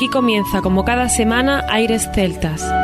Aquí comienza, como cada semana, Aires Celtas.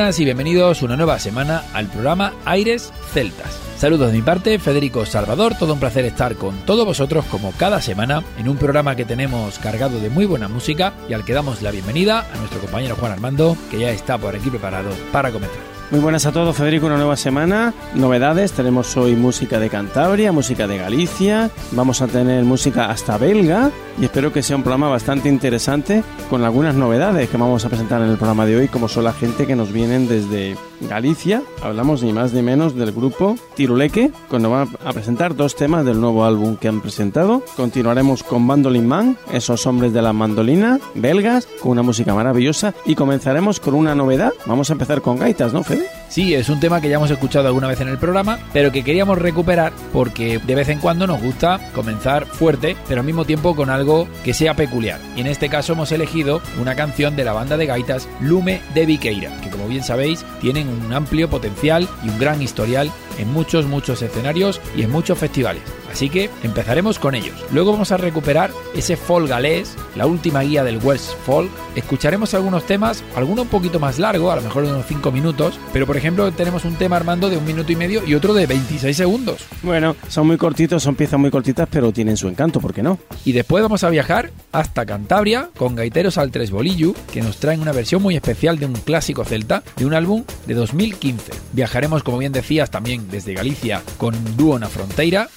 Y bienvenidos una nueva semana al programa Aires Celtas. Saludos de mi parte, Federico Salvador, todo un placer estar con todos vosotros como cada semana en un programa que tenemos cargado de muy buena música y al que damos la bienvenida a nuestro compañero Juan Armando, que ya está por aquí preparado para comenzar. Muy buenas a todos, Federico, una nueva semana. Novedades, tenemos hoy música de Cantabria, música de Galicia, vamos a tener música hasta belga y espero que sea un programa bastante interesante con algunas novedades que vamos a presentar en el programa de hoy, como son la gente que nos vienen desde Galicia. Hablamos ni más ni menos del grupo Tiruleque, cuando van a presentar dos temas del nuevo álbum que han presentado. Continuaremos con Bandolin Man, esos hombres de la mandolina, belgas, con una música maravillosa y comenzaremos con una novedad. Vamos a empezar con gaitas, ¿no, Fede? Sí, es un tema que ya hemos escuchado alguna vez en el programa, pero que queríamos recuperar porque de vez en cuando nos gusta comenzar fuerte, pero al mismo tiempo con algo que sea peculiar. Y en este caso hemos elegido una canción de la banda de gaitas Lume de Viqueira, que como bien sabéis tienen un amplio potencial y un gran historial en muchos, muchos escenarios y en muchos festivales. Así que empezaremos con ellos. Luego vamos a recuperar ese folk galés, la última guía del West Folk. Escucharemos algunos temas, alguno un poquito más largo, a lo mejor de unos 5 minutos, pero por ejemplo tenemos un tema Armando de un minuto y medio y otro de 26 segundos. Bueno, son muy cortitos, son piezas muy cortitas, pero tienen su encanto, ¿por qué no? Y después vamos a viajar hasta Cantabria con Gaiteros al Tres Bolillo, que nos traen una versión muy especial de un clásico celta de un álbum de 2015. Viajaremos, como bien decías, también desde Galicia con Dúo na Fronteira,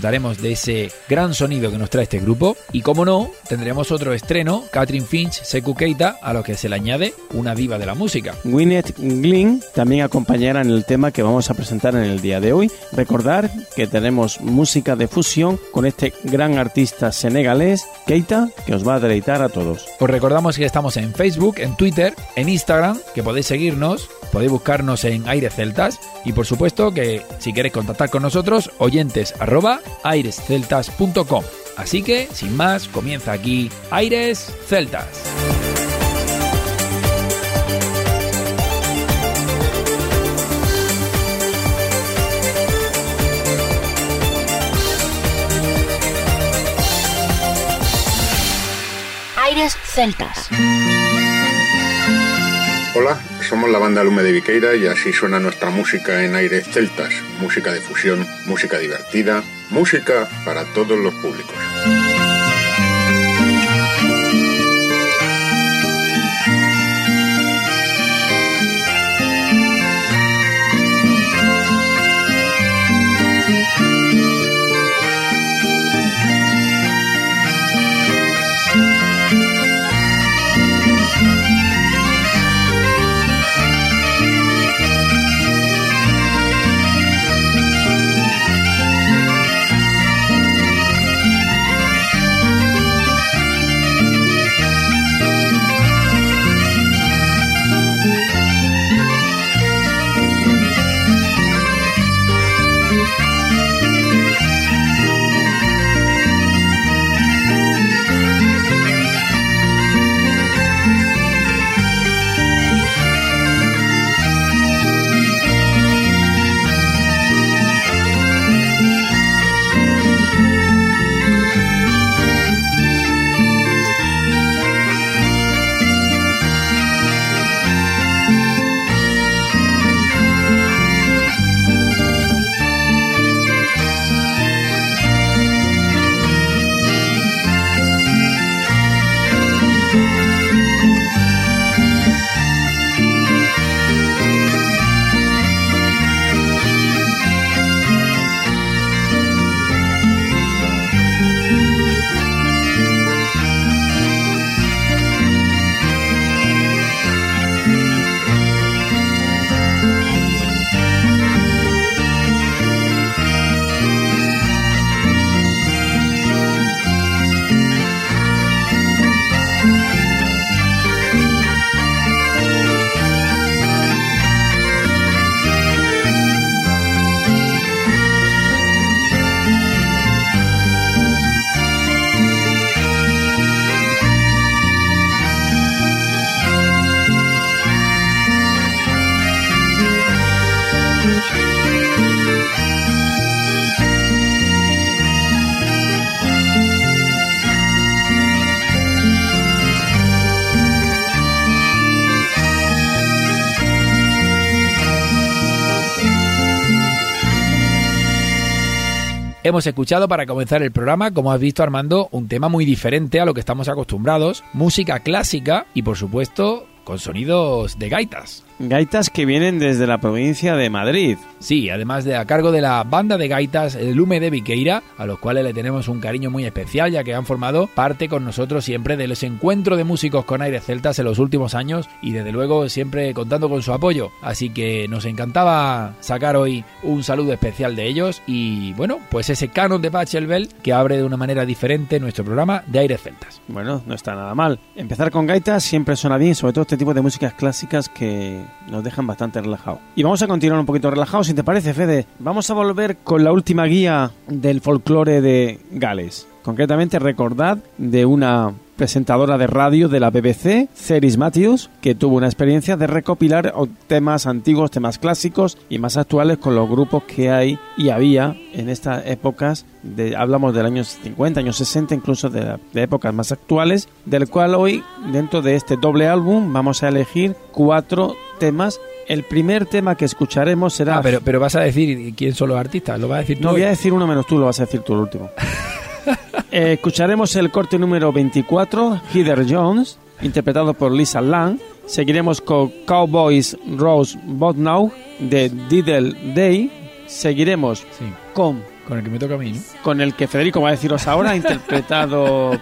disfrutaremos de ese gran sonido que nos trae este grupo y como no, tendremos otro estreno, Catherine Finch, Seku Keita, a lo que se le añade una diva de la música. Gwyneth Glynn también acompañará en el tema que vamos a presentar en el día de hoy. Recordar que tenemos música de fusión con este gran artista senegalés, Keita, que os va a deleitar a todos. Os recordamos que estamos en Facebook, en Twitter, en Instagram, que podéis seguirnos, podéis buscarnos en Aires Celtas y por supuesto que si queréis contactar con nosotros, oyentes arroba airesceltas.com. Así que, sin más, comienza aquí Aires Celtas. Aires Celtas. Hola, somos la banda Lume de Viqueira y así suena nuestra música en aires celtas. Música de fusión, música divertida, música para todos los públicos. Hemos escuchado para comenzar el programa, como has visto Armando, un tema muy diferente a lo que estamos acostumbrados, música clásica y por supuesto con sonidos de gaitas. Gaitas que vienen desde la provincia de Madrid. Sí, además de a cargo de la banda de gaitas El Lume de Viqueira, a los cuales le tenemos un cariño muy especial ya que han formado parte con nosotros siempre de los encuentros de músicos con aires celtas en los últimos años y desde luego siempre contando con su apoyo. Así que nos encantaba sacar hoy un saludo especial de ellos y bueno, pues ese canon de Pachelbel que abre de una manera diferente nuestro programa de aires celtas. Bueno, no está nada mal. Empezar con gaitas siempre suena bien, sobre todo este tipo de músicas clásicas que nos dejan bastante relajados. Y vamos a continuar un poquito relajados, si te parece, Fede. Vamos a volver con la última guía del folclore de Gales. Concretamente, recordad de una presentadora de radio de la BBC, Ceris Matthews, que tuvo una experiencia de recopilar temas antiguos, temas clásicos y más actuales con los grupos que hay y había en estas épocas, de, hablamos del años 50, años 60, incluso de, de épocas más actuales, del cual hoy, dentro de este doble álbum, vamos a elegir cuatro temas el primer tema que escucharemos será. Ah, pero, pero vas a decir quién son los artistas, lo vas a decir tú. No, voy a decir uno menos tú, lo vas a decir tú el último. Eh, escucharemos el corte número 24, Heather Jones, interpretado por Lisa Lang. Seguiremos con Cowboys Rose Botnow de Diddle Day. Seguiremos con. Con el que me toca a mí, ¿no? Con el que Federico va a deciros ahora, interpretado.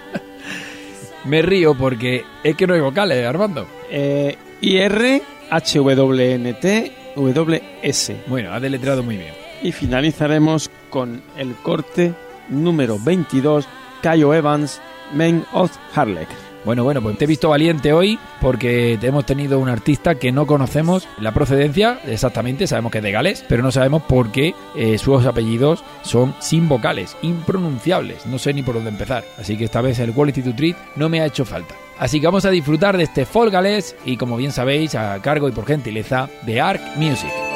me río porque es que no hay vocales, Armando. Eh, IR, HWNT, WS. Bueno, ha deletreado muy bien. Y finalizaremos con el corte número 22, Cayo Evans, Man of Harlech. Bueno, bueno, pues te he visto valiente hoy porque hemos tenido un artista que no conocemos la procedencia exactamente, sabemos que es de Gales, pero no sabemos por qué eh, sus apellidos son sin vocales, impronunciables, no sé ni por dónde empezar. Así que esta vez el Quality to Treat no me ha hecho falta. Así que vamos a disfrutar de este folk galés y como bien sabéis, a cargo y por gentileza de Arc Music.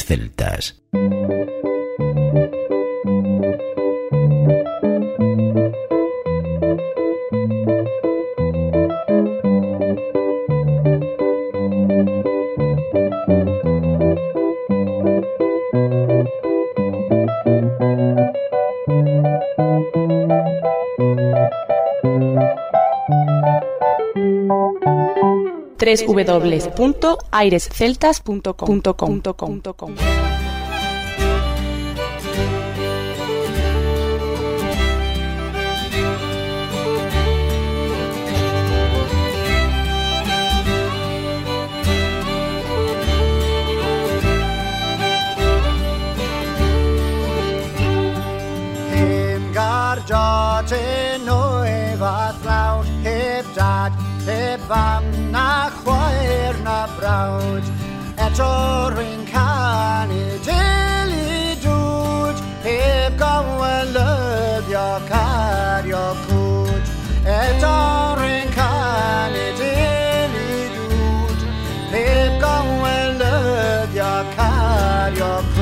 celtas. www.airesceltas.com. så reinkarnede dud Hep gammel your jeg your jeg kunne Etter reinkarnede dud Hep your løb, your kan,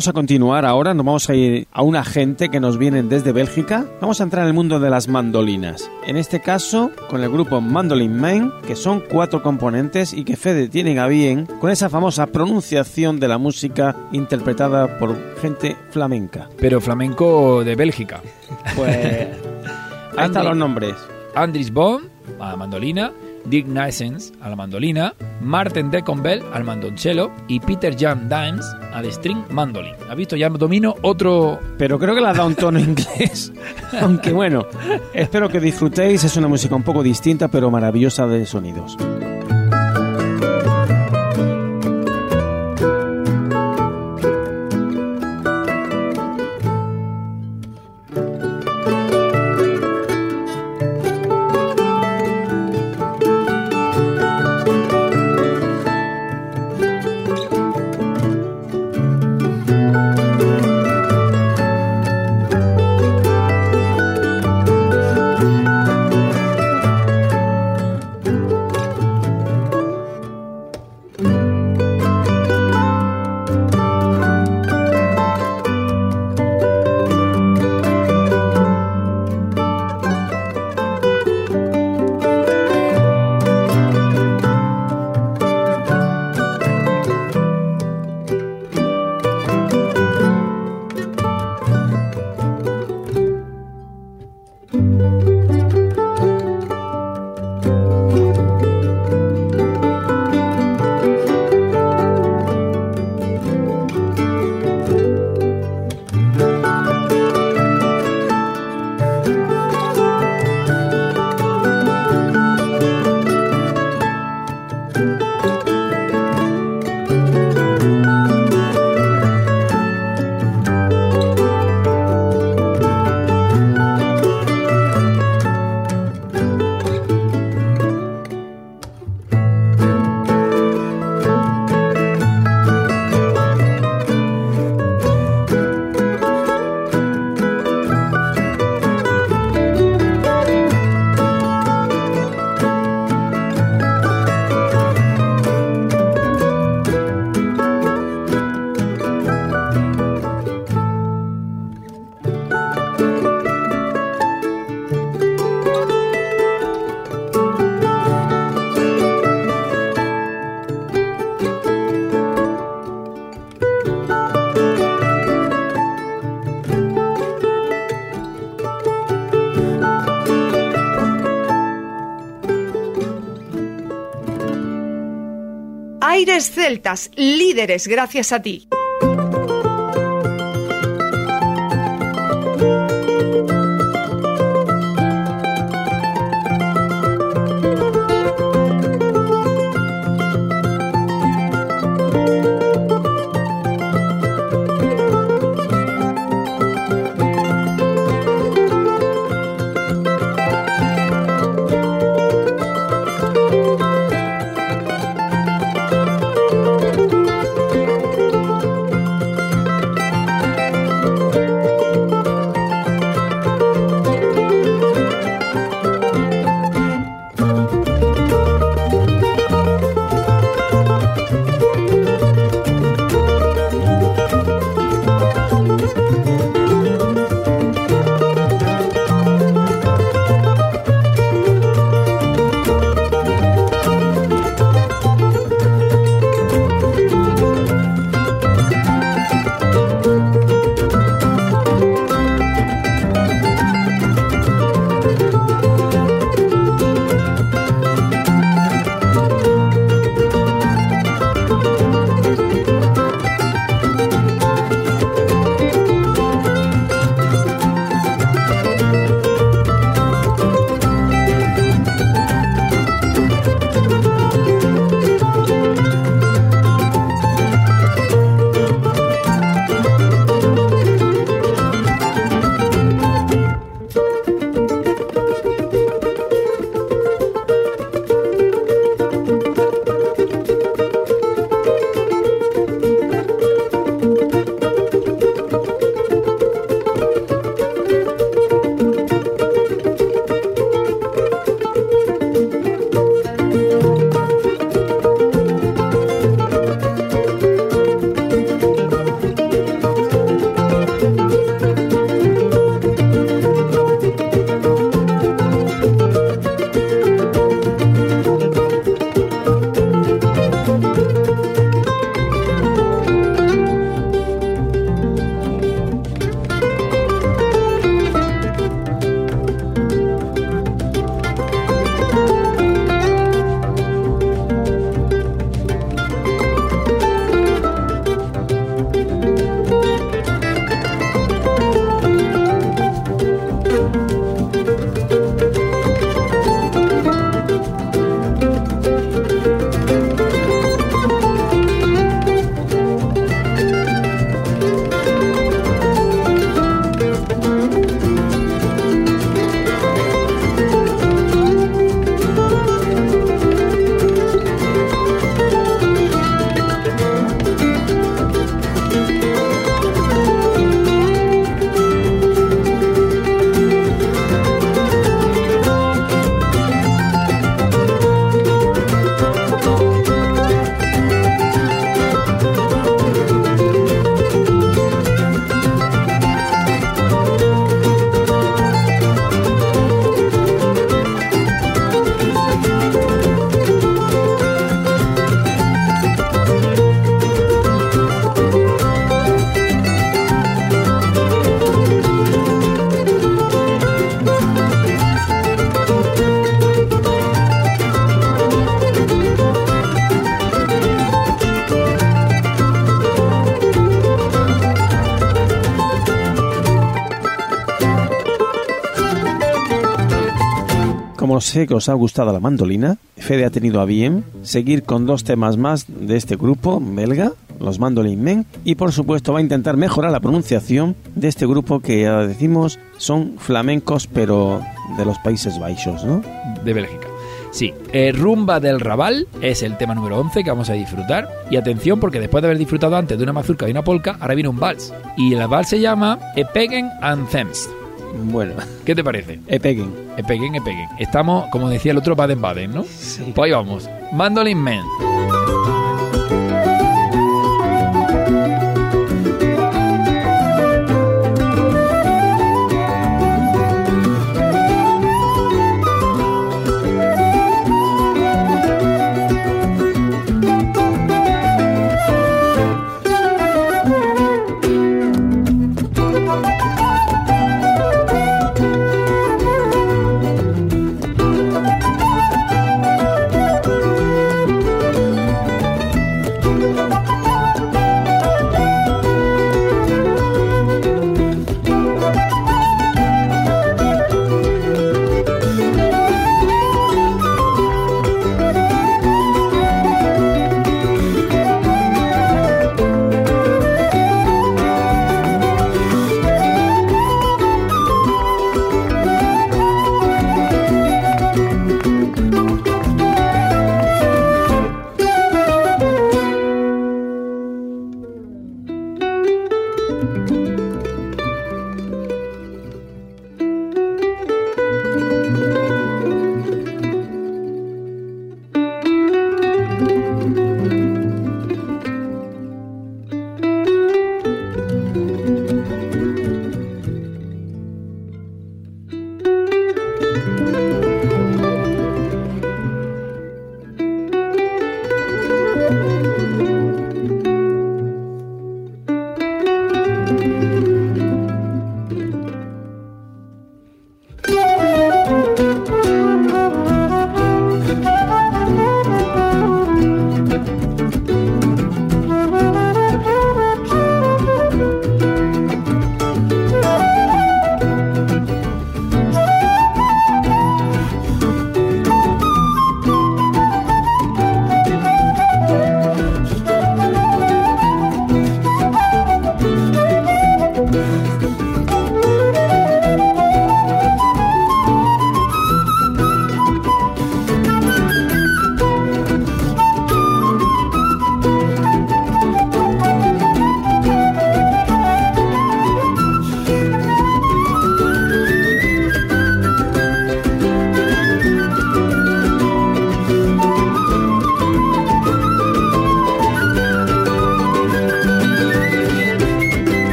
vamos a continuar ahora, nos vamos a ir a una gente que nos vienen desde Bélgica. Vamos a entrar en el mundo de las mandolinas. En este caso, con el grupo Mandolin Man, que son cuatro componentes y que Fede tiene a bien con esa famosa pronunciación de la música interpretada por gente flamenca. Pero flamenco de Bélgica. Pues ahí están los nombres. Andris Bond a mandolina, Dick Nysens a la mandolina, Martin Deconbell al mandoncello y Peter Jan Dimes al string mandolin. ¿Has visto? Ya domino otro... Pero creo que le has dado un tono inglés. Aunque bueno, espero que disfrutéis. Es una música un poco distinta, pero maravillosa de sonidos. Líderes gracias a ti. Yo sé que os ha gustado la mandolina. Fede ha tenido a bien seguir con dos temas más de este grupo belga, los Mandolin Men, y por supuesto va a intentar mejorar la pronunciación de este grupo que ya decimos son flamencos pero de los Países Bajos, ¿no? De Bélgica. Sí, eh, Rumba del Raval es el tema número 11 que vamos a disfrutar. Y atención, porque después de haber disfrutado antes de una mazurca y una polka, ahora viene un vals. Y el vals se llama Epegen Anthems. Bueno, ¿Qué te parece? Epeguen. Epegen, Epegen. Estamos, como decía el otro, Baden-Baden, ¿no? Sí. Pues ahí vamos. Mandolin Man.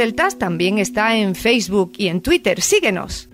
Celtas también está en Facebook y en Twitter. Síguenos.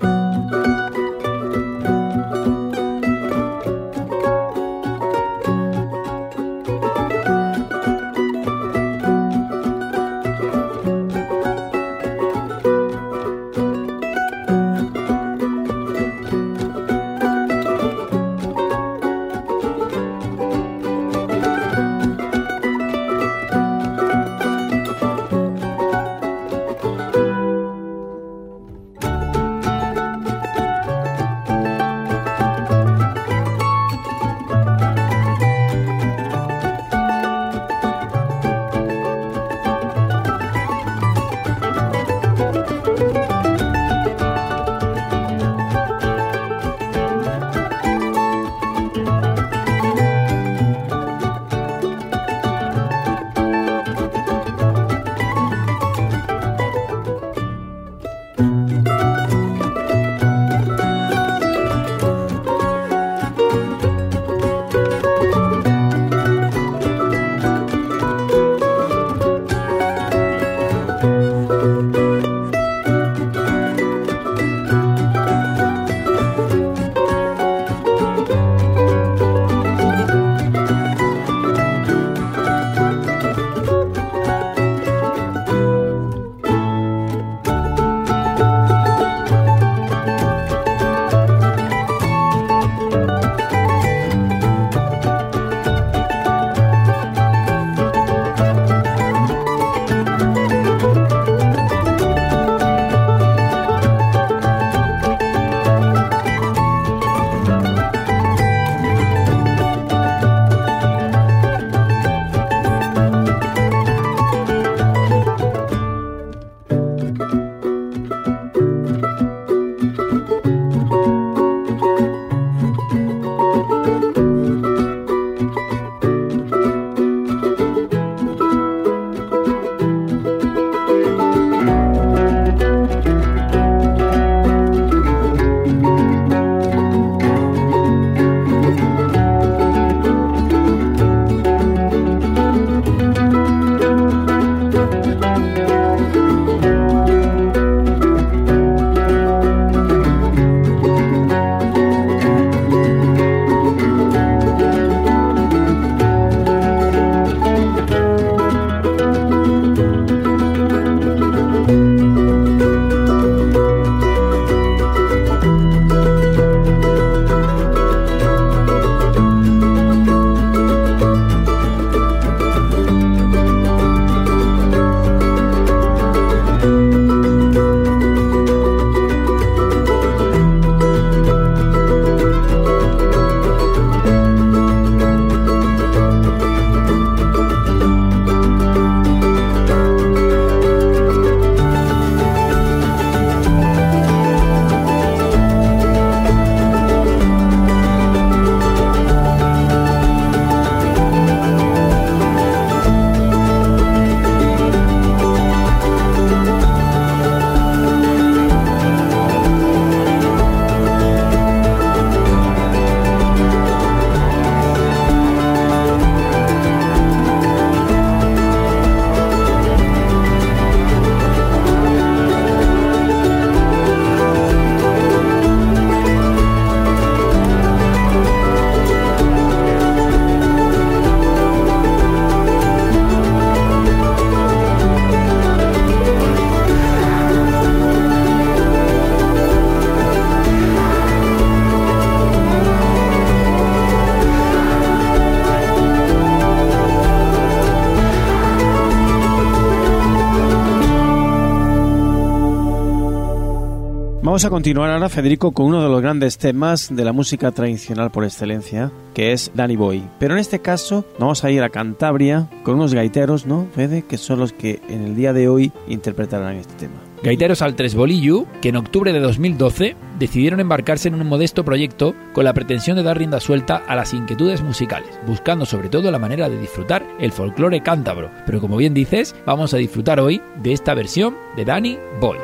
Vamos a continuar ahora, Federico, con uno de los grandes temas de la música tradicional por excelencia, que es Danny Boy. Pero en este caso vamos a ir a Cantabria con unos gaiteros, ¿no, Fede? Que son los que en el día de hoy interpretarán este tema. Gaiteros al Tres Bolillo, que en octubre de 2012 decidieron embarcarse en un modesto proyecto con la pretensión de dar rienda suelta a las inquietudes musicales, buscando sobre todo la manera de disfrutar el folclore cántabro. Pero como bien dices, vamos a disfrutar hoy de esta versión de Danny Boy.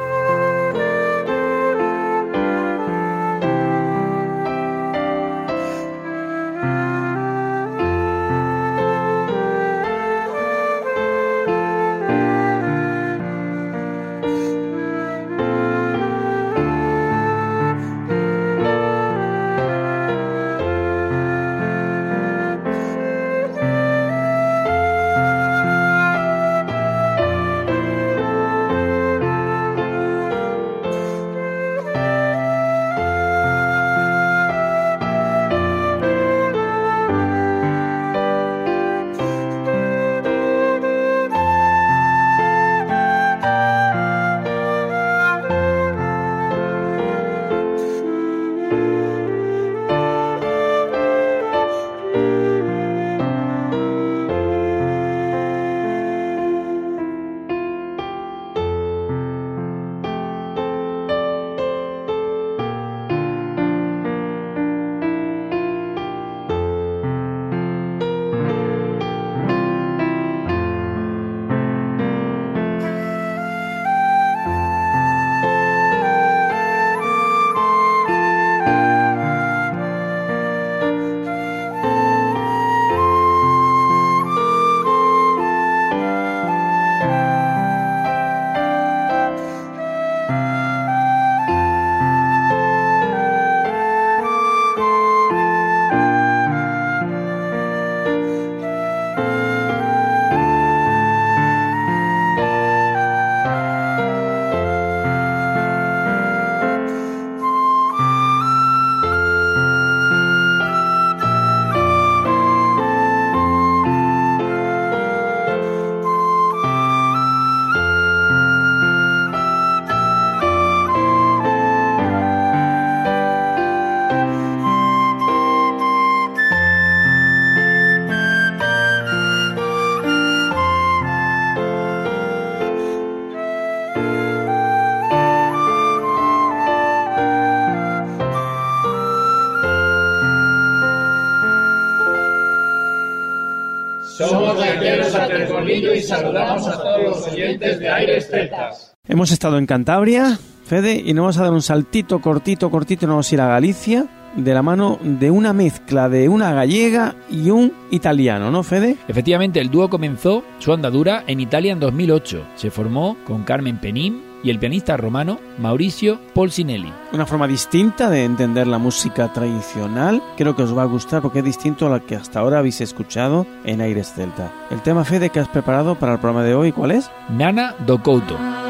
Saludamos a todos los oyentes de Aires Celtas. Hemos estado en Cantabria, Fede, y nos vamos a dar un saltito cortito, cortito, nos vamos a ir a Galicia de la mano de una mezcla de una gallega y un italiano, ¿no, Fede? Efectivamente, el dúo comenzó su andadura en Italia en 2008. Se formó con Carmen Penín y el pianista romano Mauricio Polsinelli. Una forma distinta de entender la música tradicional. Creo que os va a gustar porque es distinto a la que hasta ahora habéis escuchado en Aires Celta. El tema, Fede, que has preparado para el programa de hoy, ¿cuál es? Nana do Couto.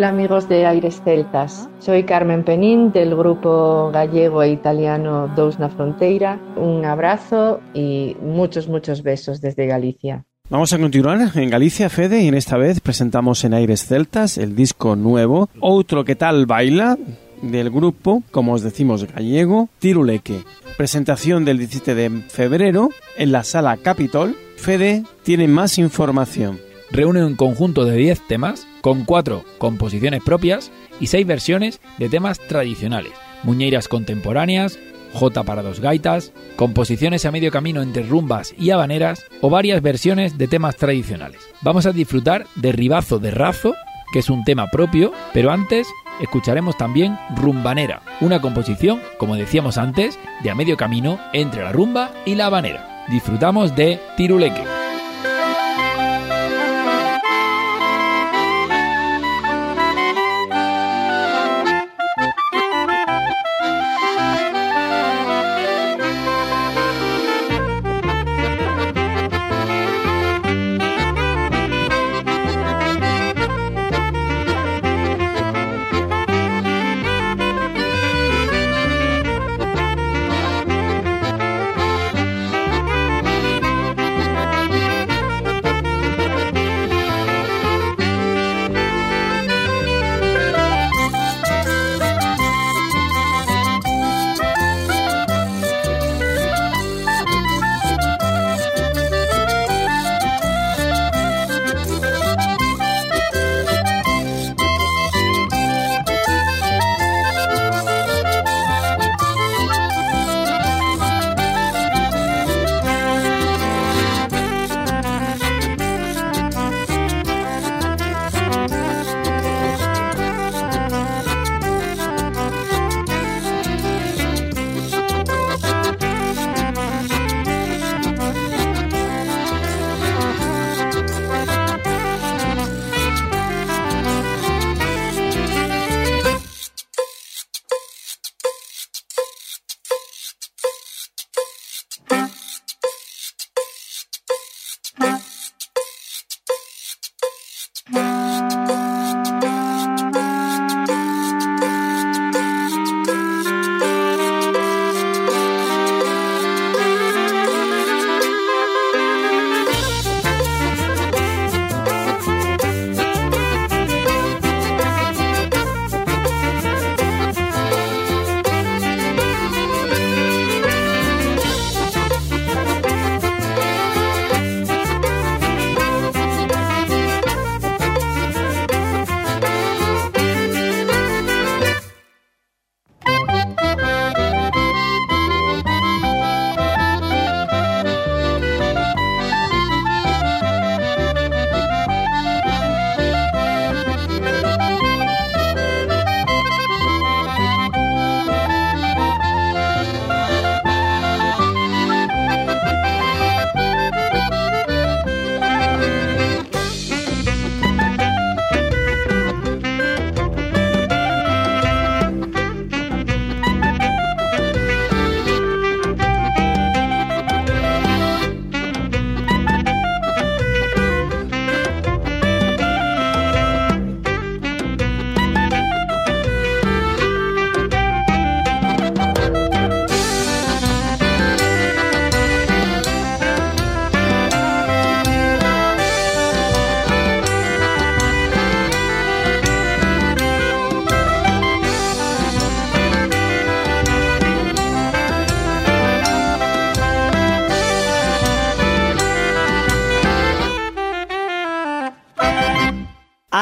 Hola amigos de Aires Celtas, soy Carmen Penín del grupo gallego e italiano Dous na Fronteira. Un abrazo y muchos, muchos besos desde Galicia. Vamos a continuar en Galicia, Fede, y en esta vez presentamos en Aires Celtas el disco nuevo, Outro que tal baila, del grupo, como os decimos gallego, Tiruleque. Presentación del 17 de febrero en la sala Capitol. Fede tiene más información. Reúne un conjunto de 10 temas, con 4 composiciones propias y 6 versiones de temas tradicionales, muñeiras contemporáneas, J para dos gaitas, composiciones a medio camino entre rumbas y habaneras o varias versiones de temas tradicionales. Vamos a disfrutar de Ribazo de Razo, que es un tema propio, pero antes escucharemos también Rumbanera, una composición, como decíamos antes, de a medio camino entre la rumba y la habanera. Disfrutamos de Tiruleque.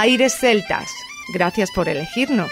Aires Celtas, gracias por elegirnos.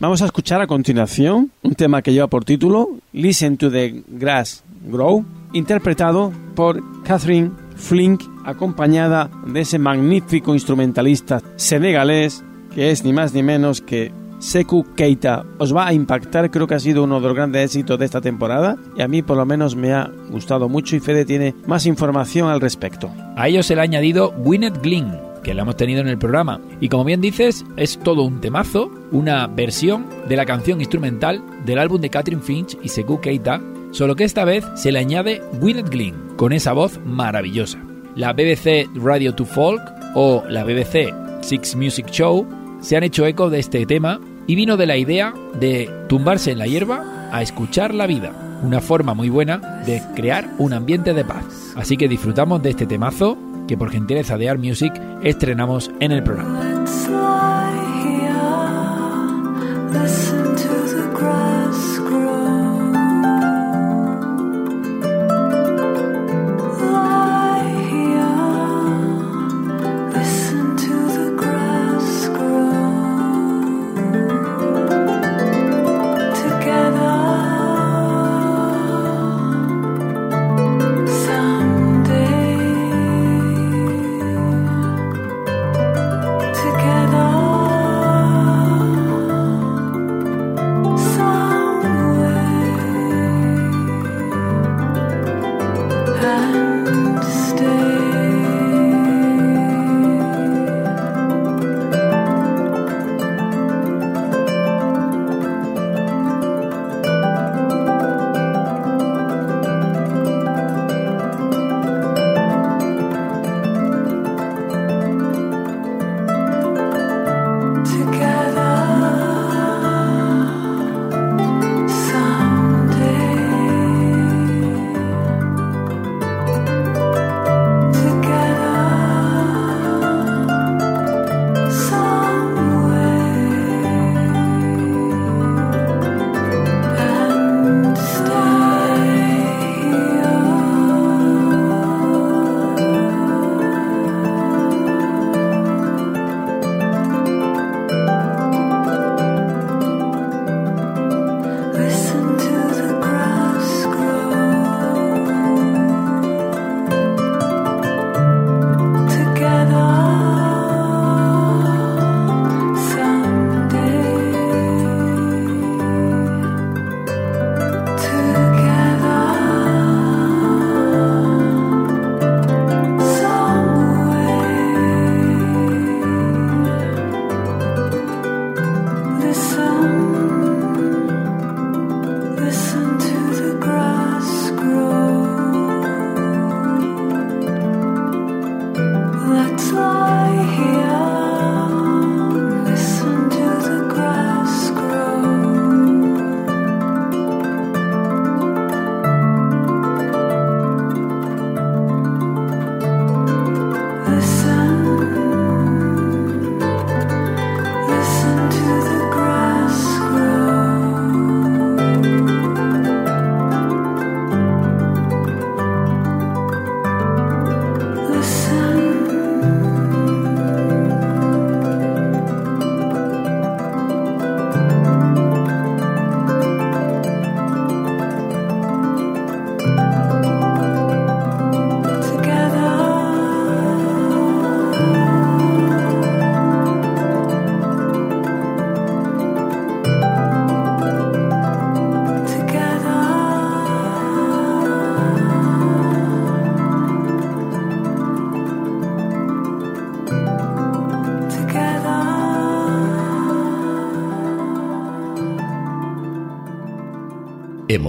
Vamos a escuchar a continuación un tema que lleva por título Listen to the Grass Grow, interpretado por Catherine Flink, acompañada de ese magnífico instrumentalista senegalés que es ni más ni menos que Seku Keita. Os va a impactar, creo que ha sido uno de los grandes éxitos de esta temporada y a mí por lo menos me ha gustado mucho y Fede tiene más información al respecto. A ello se le ha añadido Gwyneth Glynn, que la hemos tenido en el programa. Y como bien dices, es todo un temazo, una versión de la canción instrumental del álbum de Catherine Finch y Seku Keita, solo que esta vez se le añade Gwyneth Glynn, con esa voz maravillosa. La BBC Radio 2 Folk o la BBC Six Music Show se han hecho eco de este tema y vino de la idea de tumbarse en la hierba a escuchar la vida, una forma muy buena de crear un ambiente de paz. Así que disfrutamos de este temazo que por gentileza de Art Music estrenamos en el programa.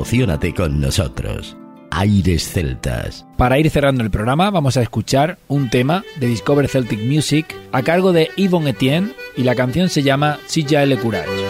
Emocionate con nosotros. Aires Celtas. Para ir cerrando el programa, vamos a escuchar un tema de Discover Celtic Music a cargo de Yvonne Etienne y la canción se llama Silla Le Courage.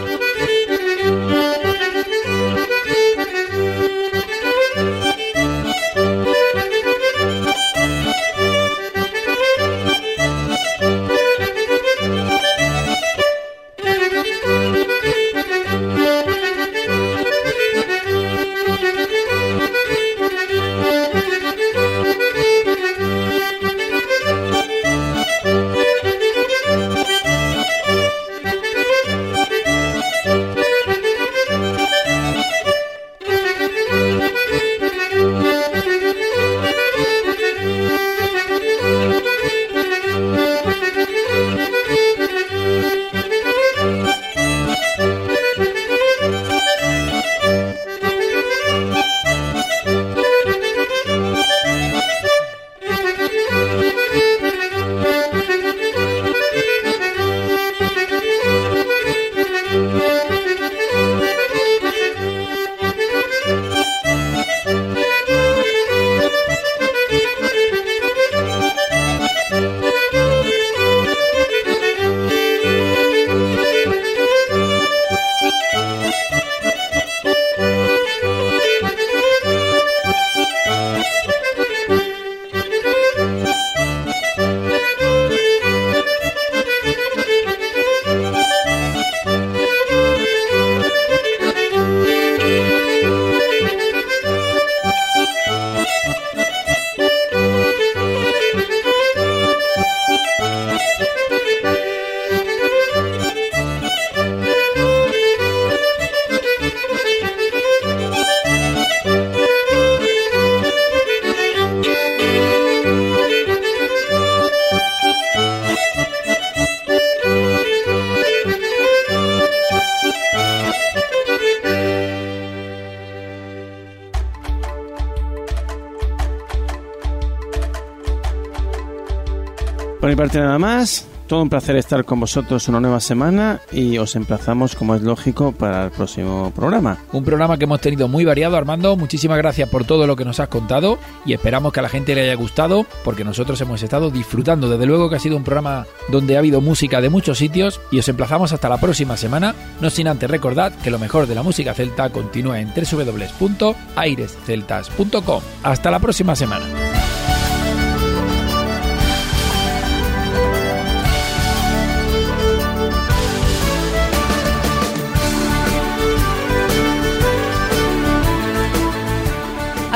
Parte nada más, todo un placer estar con vosotros una nueva semana y os emplazamos, como es lógico, para el próximo programa. Un programa que hemos tenido muy variado, Armando. Muchísimas gracias por todo lo que nos has contado y esperamos que a la gente le haya gustado porque nosotros hemos estado disfrutando. Desde luego que ha sido un programa donde ha habido música de muchos sitios y os emplazamos hasta la próxima semana. No sin antes recordad que lo mejor de la música celta continúa en www.airesceltas.com. Hasta la próxima semana.